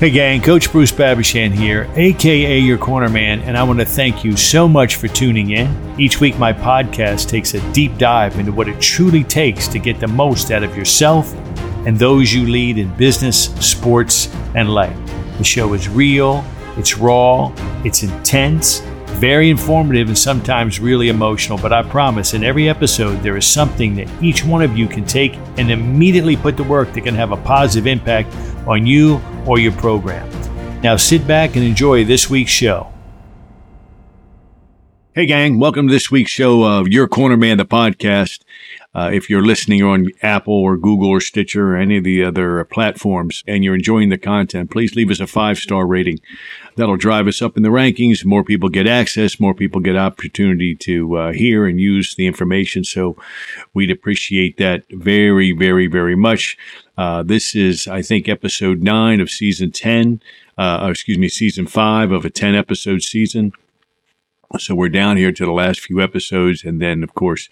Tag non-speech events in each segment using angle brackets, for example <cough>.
Hey, gang, Coach Bruce Babashan here, aka your corner man, and I want to thank you so much for tuning in. Each week, my podcast takes a deep dive into what it truly takes to get the most out of yourself and those you lead in business, sports, and life. The show is real, it's raw, it's intense, very informative, and sometimes really emotional. But I promise, in every episode, there is something that each one of you can take and immediately put to work that can have a positive impact on you or your program. Now sit back and enjoy this week's show. Hey, gang, welcome to this week's show of Your Corner Man, the podcast. Uh, if you're listening on Apple or Google or Stitcher or any of the other platforms and you're enjoying the content, please leave us a five star rating. That'll drive us up in the rankings. More people get access, more people get opportunity to uh, hear and use the information. So we'd appreciate that very, very, very much. Uh, this is, I think, episode nine of season 10, uh, excuse me, season five of a 10 episode season. So we're down here to the last few episodes, and then, of course,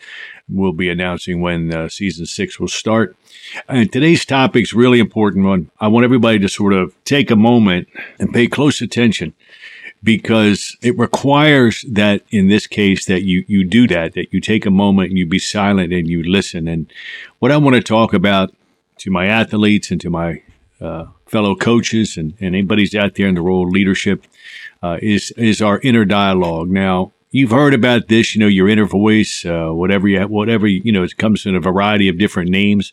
we'll be announcing when uh, season six will start. And today's topic is really important one. I want everybody to sort of take a moment and pay close attention because it requires that in this case that you you do that that you take a moment and you be silent and you listen and what i want to talk about to my athletes and to my uh, fellow coaches and, and anybody's out there in the role of leadership uh, is is our inner dialogue. Now you've heard about this, you know, your inner voice, uh, whatever you whatever you know, it comes in a variety of different names.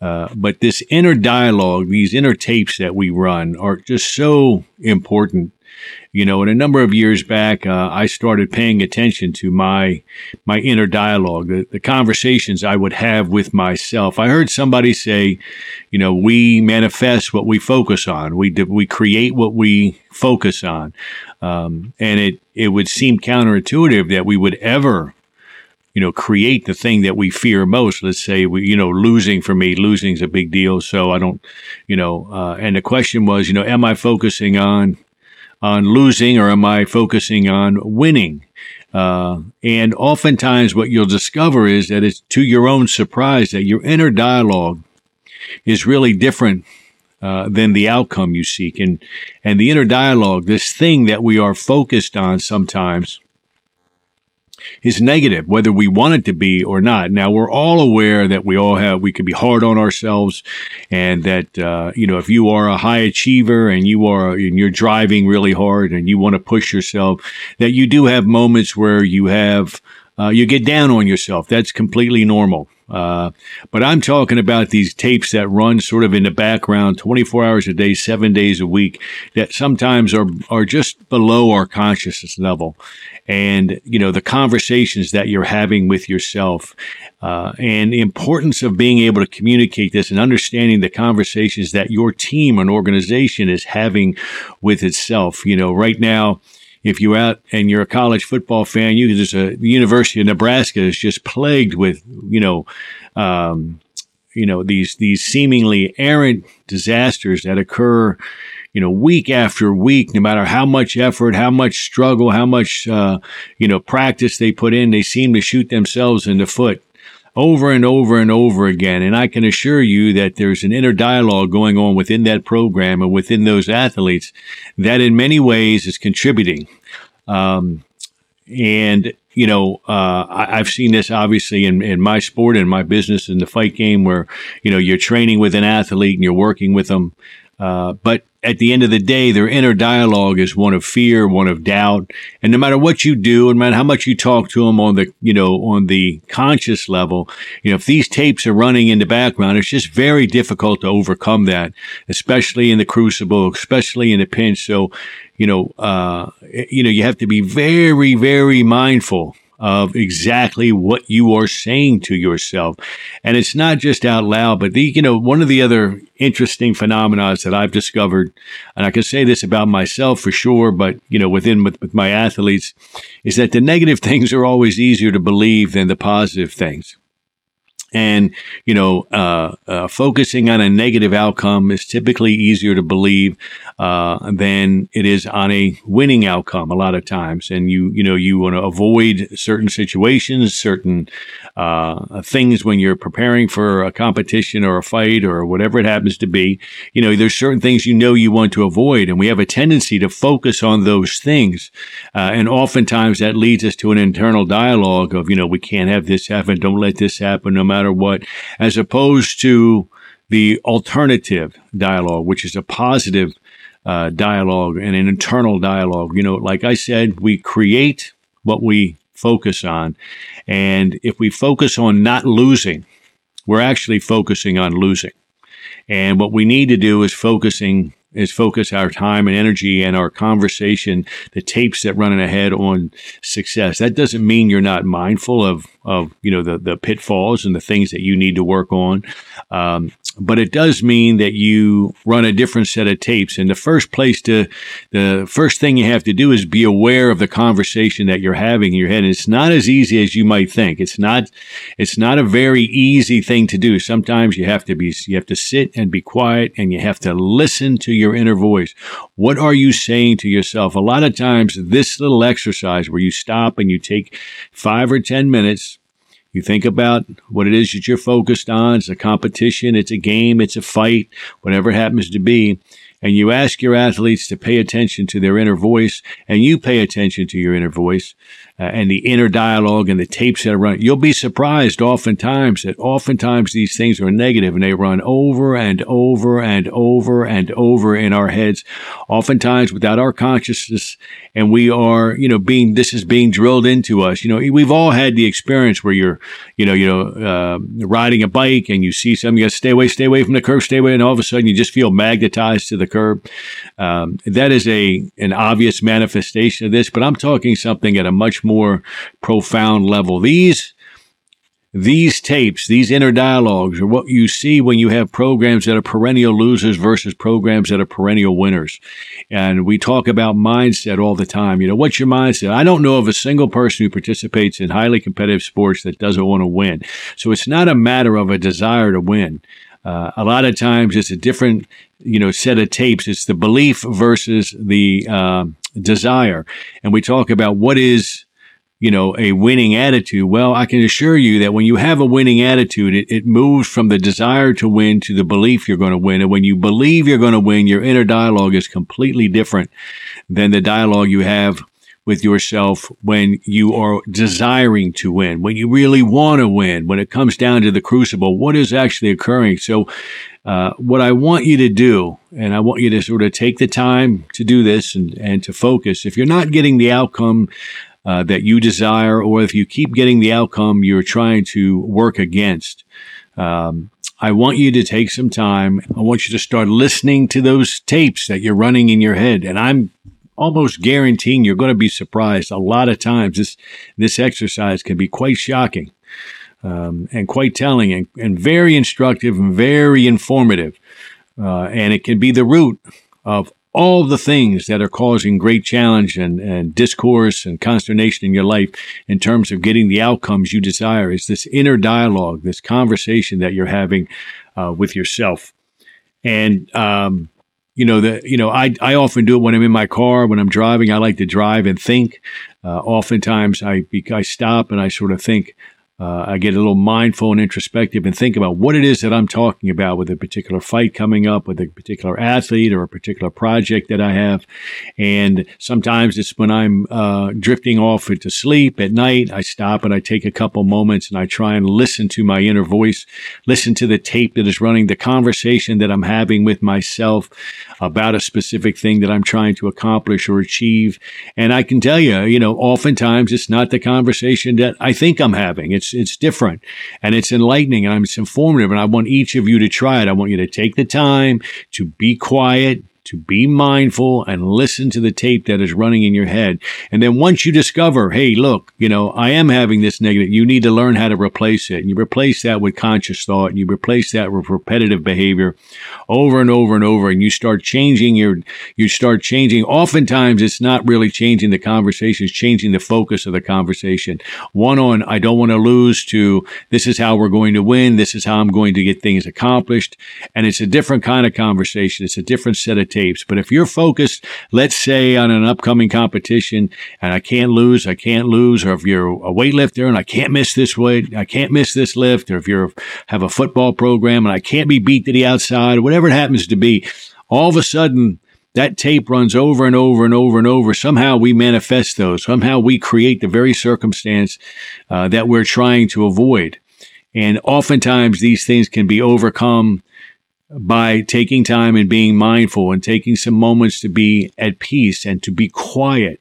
Uh, but this inner dialogue, these inner tapes that we run, are just so important you know, and a number of years back, uh, I started paying attention to my my inner dialogue, the, the conversations I would have with myself. I heard somebody say, you know, we manifest what we focus on. We we create what we focus on, um, and it it would seem counterintuitive that we would ever you know, create the thing that we fear most. Let's say we, you know, losing for me, losing is a big deal. So I don't, you know, uh, and the question was, you know, am I focusing on on losing or am I focusing on winning? Uh, and oftentimes what you'll discover is that it's to your own surprise that your inner dialogue is really different uh, than the outcome you seek. And, and the inner dialogue, this thing that we are focused on sometimes, is negative, whether we want it to be or not. Now we're all aware that we all have, we can be hard on ourselves and that, uh, you know, if you are a high achiever and you are, and you're driving really hard and you want to push yourself, that you do have moments where you have, uh, you get down on yourself. That's completely normal. Uh, but I'm talking about these tapes that run sort of in the background 24 hours a day, seven days a week that sometimes are, are just below our consciousness level. And, you know, the conversations that you're having with yourself, uh, and the importance of being able to communicate this and understanding the conversations that your team and organization is having with itself. You know, right now, if you're out and you're a college football fan, you there's a the University of Nebraska is just plagued with you know. Um, you know these these seemingly errant disasters that occur you know week after week no matter how much effort how much struggle how much uh, you know practice they put in they seem to shoot themselves in the foot over and over and over again. And I can assure you that there's an inner dialogue going on within that program and within those athletes that in many ways is contributing. Um, and you know, uh, I, have seen this obviously in, in my sport and my business in the fight game where, you know, you're training with an athlete and you're working with them. Uh, but at the end of the day, their inner dialogue is one of fear, one of doubt. And no matter what you do, no matter how much you talk to them on the, you know, on the conscious level, you know, if these tapes are running in the background, it's just very difficult to overcome that, especially in the crucible, especially in the pinch. So, you know, uh, you know, you have to be very, very mindful of exactly what you are saying to yourself. And it's not just out loud, but the, you know, one of the other interesting phenomena that I've discovered, and I can say this about myself for sure, but, you know, within with, with my athletes, is that the negative <laughs> things are always easier to believe than the positive things. And, you know, uh, uh, focusing on a negative outcome is typically easier to believe uh, than it is on a winning outcome a lot of times. And you, you know, you want to avoid certain situations, certain uh, things when you're preparing for a competition or a fight or whatever it happens to be. You know, there's certain things you know you want to avoid. And we have a tendency to focus on those things. Uh, and oftentimes that leads us to an internal dialogue of, you know, we can't have this happen. Don't let this happen no matter matter what, as opposed to the alternative dialogue, which is a positive uh, dialogue and an internal dialogue. You know, like I said, we create what we focus on. And if we focus on not losing, we're actually focusing on losing. And what we need to do is focusing is focus our time and energy and our conversation, the tapes that running ahead on success. That doesn't mean you're not mindful of, of, you know, the, the pitfalls and the things that you need to work on. Um, but it does mean that you run a different set of tapes. And the first place to, the first thing you have to do is be aware of the conversation that you're having in your head. And it's not as easy as you might think. It's not, it's not a very easy thing to do. Sometimes you have to be, you have to sit and be quiet and you have to listen to your inner voice. What are you saying to yourself? A lot of times this little exercise where you stop and you take five or 10 minutes you think about what it is that you're focused on. It's a competition. It's a game. It's a fight, whatever it happens to be. And you ask your athletes to pay attention to their inner voice and you pay attention to your inner voice uh, and the inner dialogue and the tapes that are running, you'll be surprised oftentimes that oftentimes these things are negative and they run over and over and over and over in our heads, oftentimes without our consciousness. And we are, you know, being, this is being drilled into us. You know, we've all had the experience where you're, you know, you know, uh, riding a bike and you see something, you got stay away, stay away from the curb, stay away. And all of a sudden you just feel magnetized to the curb. Um, that is a, an obvious manifestation of this, but I'm talking something at a much more profound level. These these tapes, these inner dialogues are what you see when you have programs that are perennial losers versus programs that are perennial winners. And we talk about mindset all the time. You know, what's your mindset? I don't know of a single person who participates in highly competitive sports that doesn't want to win. So it's not a matter of a desire to win. Uh, a lot of times it's a different, you know, set of tapes. It's the belief versus the uh, desire. And we talk about what is you know, a winning attitude. Well, I can assure you that when you have a winning attitude, it, it moves from the desire to win to the belief you're going to win. And when you believe you're going to win, your inner dialogue is completely different than the dialogue you have with yourself when you are desiring to win, when you really want to win, when it comes down to the crucible, what is actually occurring? So, uh, what I want you to do, and I want you to sort of take the time to do this and, and to focus. If you're not getting the outcome uh, that you desire, or if you keep getting the outcome you're trying to work against. Um, I want you to take some time. I want you to start listening to those tapes that you're running in your head. And I'm almost guaranteeing you're going to be surprised. A lot of times this, this exercise can be quite shocking. Um, and quite telling and, and, very instructive and very informative. Uh, and it can be the root of all the things that are causing great challenge and, and discourse and consternation in your life in terms of getting the outcomes you desire is this inner dialogue, this conversation that you're having uh, with yourself. And, um, you know, the, you know, I, I often do it when I'm in my car, when I'm driving, I like to drive and think. Uh, oftentimes I, I stop and I sort of think, uh, I get a little mindful and introspective and think about what it is that I'm talking about with a particular fight coming up, with a particular athlete or a particular project that I have. And sometimes it's when I'm uh, drifting off into sleep at night, I stop and I take a couple moments and I try and listen to my inner voice, listen to the tape that is running, the conversation that I'm having with myself about a specific thing that I'm trying to accomplish or achieve. And I can tell you, you know, oftentimes it's not the conversation that I think I'm having. It's it's it's different and it's enlightening and it's informative. And I want each of you to try it. I want you to take the time to be quiet to be mindful and listen to the tape that is running in your head. And then once you discover, hey, look, you know, I am having this negative, you need to learn how to replace it. And you replace that with conscious thought and you replace that with repetitive behavior over and over and over. And you start changing your, you start changing. Oftentimes it's not really changing the conversation, it's changing the focus of the conversation. One on, I don't want to lose to this is how we're going to win. This is how I'm going to get things accomplished. And it's a different kind of conversation. It's a different set of tapes. But if you're focused, let's say on an upcoming competition and I can't lose, I can't lose, or if you're a weightlifter and I can't miss this weight, I can't miss this lift, or if you have a football program and I can't be beat to the outside, or whatever it happens to be, all of a sudden that tape runs over and over and over and over. Somehow we manifest those. Somehow we create the very circumstance uh, that we're trying to avoid. And oftentimes these things can be overcome by taking time and being mindful and taking some moments to be at peace and to be quiet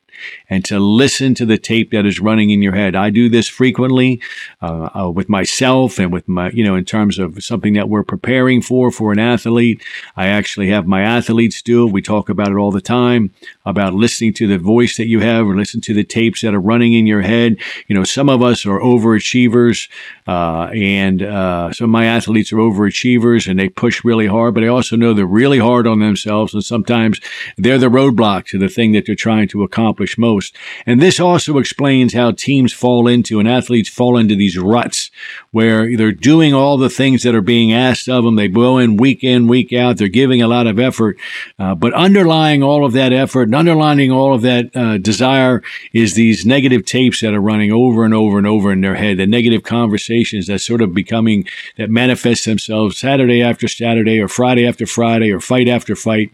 and to listen to the tape that is running in your head. I do this frequently uh, uh, with myself and with my, you know, in terms of something that we're preparing for for an athlete. I actually have my athletes do. it. We talk about it all the time about listening to the voice that you have or listen to the tapes that are running in your head. You know, some of us are overachievers, uh, and uh, some of my athletes are overachievers and they push really hard, but I also know they're really hard on themselves, and sometimes they're the roadblock to the thing that they're trying to accomplish most. And this also explains how teams fall into and athletes fall into these ruts where they're doing all the things that are being asked of them. They go in week in, week out. They're giving a lot of effort, uh, but underlying all of that effort and underlining all of that uh, desire is these negative tapes that are running over and over and over in their head, the negative conversations that sort of becoming, that manifest themselves Saturday after Saturday or Friday after Friday or fight after fight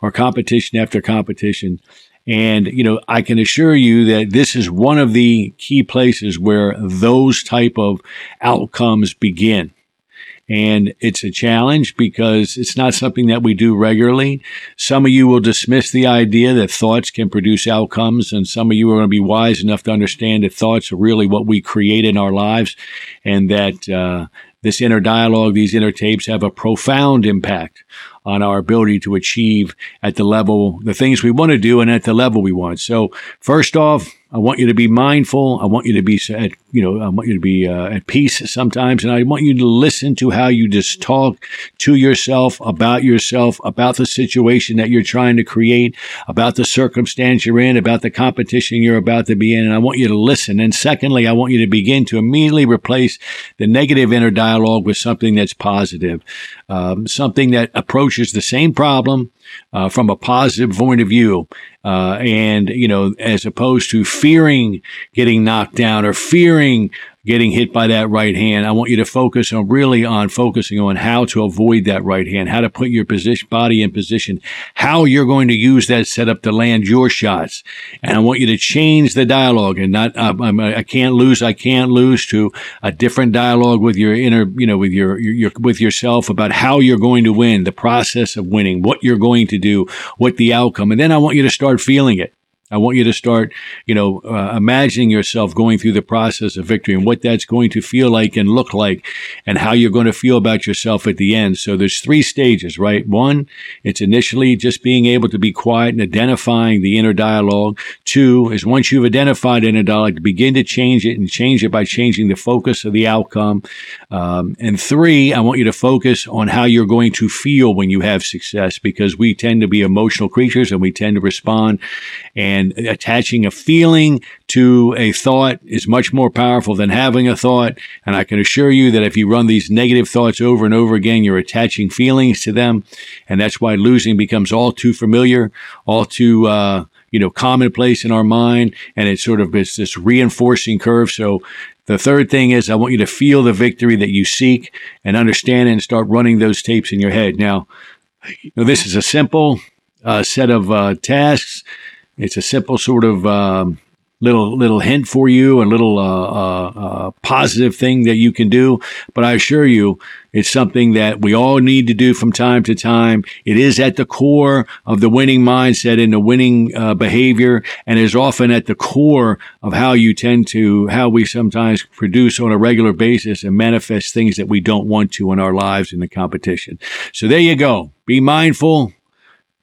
or competition after competition. And, you know, I can assure you that this is one of the key places where those type of outcomes begin. And it's a challenge because it's not something that we do regularly. Some of you will dismiss the idea that thoughts can produce outcomes. And some of you are going to be wise enough to understand that thoughts are really what we create in our lives and that, uh, this inner dialogue, these inner tapes have a profound impact on our ability to achieve at the level, the things we want to do and at the level we want. So first off, I want you to be mindful. I want you to be at, you know, I want you to be uh, at peace sometimes. And I want you to listen to how you just talk to yourself about yourself, about the situation that you're trying to create, about the circumstance you're in, about the competition you're about to be in. And I want you to listen. And secondly, I want you to begin to immediately replace the negative inner dialogue with something that's positive, um, something that approaches the same problem uh, from a positive point of view. Uh, and, you know, as opposed to fearing getting knocked down or fearing getting hit by that right hand. I want you to focus on really on focusing on how to avoid that right hand, how to put your position, body in position, how you're going to use that setup to land your shots. And I want you to change the dialogue and not, uh, I can't lose, I can't lose to a different dialogue with your inner, you know, with your, your, your, with yourself about how you're going to win, the process of winning, what you're going to do, what the outcome. And then I want you to start feeling it. I want you to start, you know, uh, imagining yourself going through the process of victory and what that's going to feel like and look like and how you're going to feel about yourself at the end. So there's three stages, right? One, it's initially just being able to be quiet and identifying the inner dialogue. Two is once you've identified inner dialogue, begin to change it and change it by changing the focus of the outcome. Um, and three, I want you to focus on how you're going to feel when you have success because we tend to be emotional creatures and we tend to respond and and attaching a feeling to a thought is much more powerful than having a thought. And I can assure you that if you run these negative thoughts over and over again, you're attaching feelings to them. And that's why losing becomes all too familiar, all too, uh, you know, commonplace in our mind. And it's sort of this, this reinforcing curve. So the third thing is I want you to feel the victory that you seek and understand and start running those tapes in your head. Now, you know, this is a simple uh, set of uh, tasks it's a simple sort of um, little little hint for you, a little uh, uh, uh, positive thing that you can do. But I assure you, it's something that we all need to do from time to time. It is at the core of the winning mindset and the winning uh, behavior, and is often at the core of how you tend to how we sometimes produce on a regular basis and manifest things that we don't want to in our lives in the competition. So there you go. Be mindful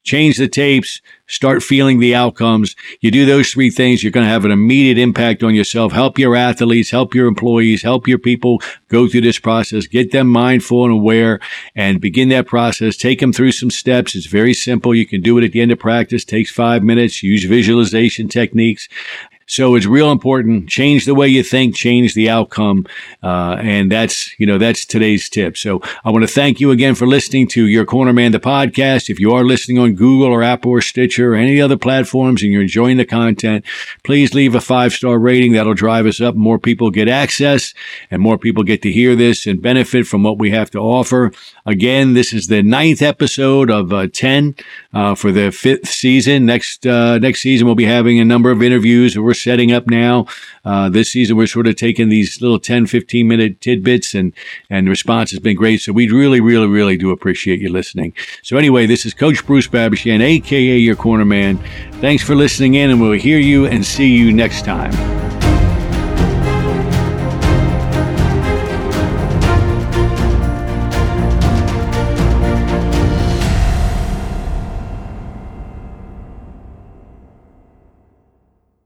change the tapes, start feeling the outcomes. You do those three things, you're going to have an immediate impact on yourself. Help your athletes, help your employees, help your people go through this process. Get them mindful and aware and begin that process. Take them through some steps. It's very simple. You can do it at the end of practice. Takes five minutes. Use visualization techniques. So it's real important. Change the way you think, change the outcome. Uh, and that's, you know, that's today's tip. So I want to thank you again for listening to Your Corner Man, the podcast. If you are listening on Google or Apple or Stitcher or any other platforms and you're enjoying the content, please leave a five star rating. That'll drive us up. More people get access and more people get to hear this and benefit from what we have to offer. Again, this is the ninth episode of uh, 10 uh, for the fifth season. Next, uh, next season, we'll be having a number of interviews. That we're setting up now. Uh, this season, we're sort of taking these little 10, 15 minute tidbits and, and the response has been great. So we really, really, really do appreciate you listening. So anyway, this is Coach Bruce Babashan, aka your corner man. Thanks for listening in and we'll hear you and see you next time.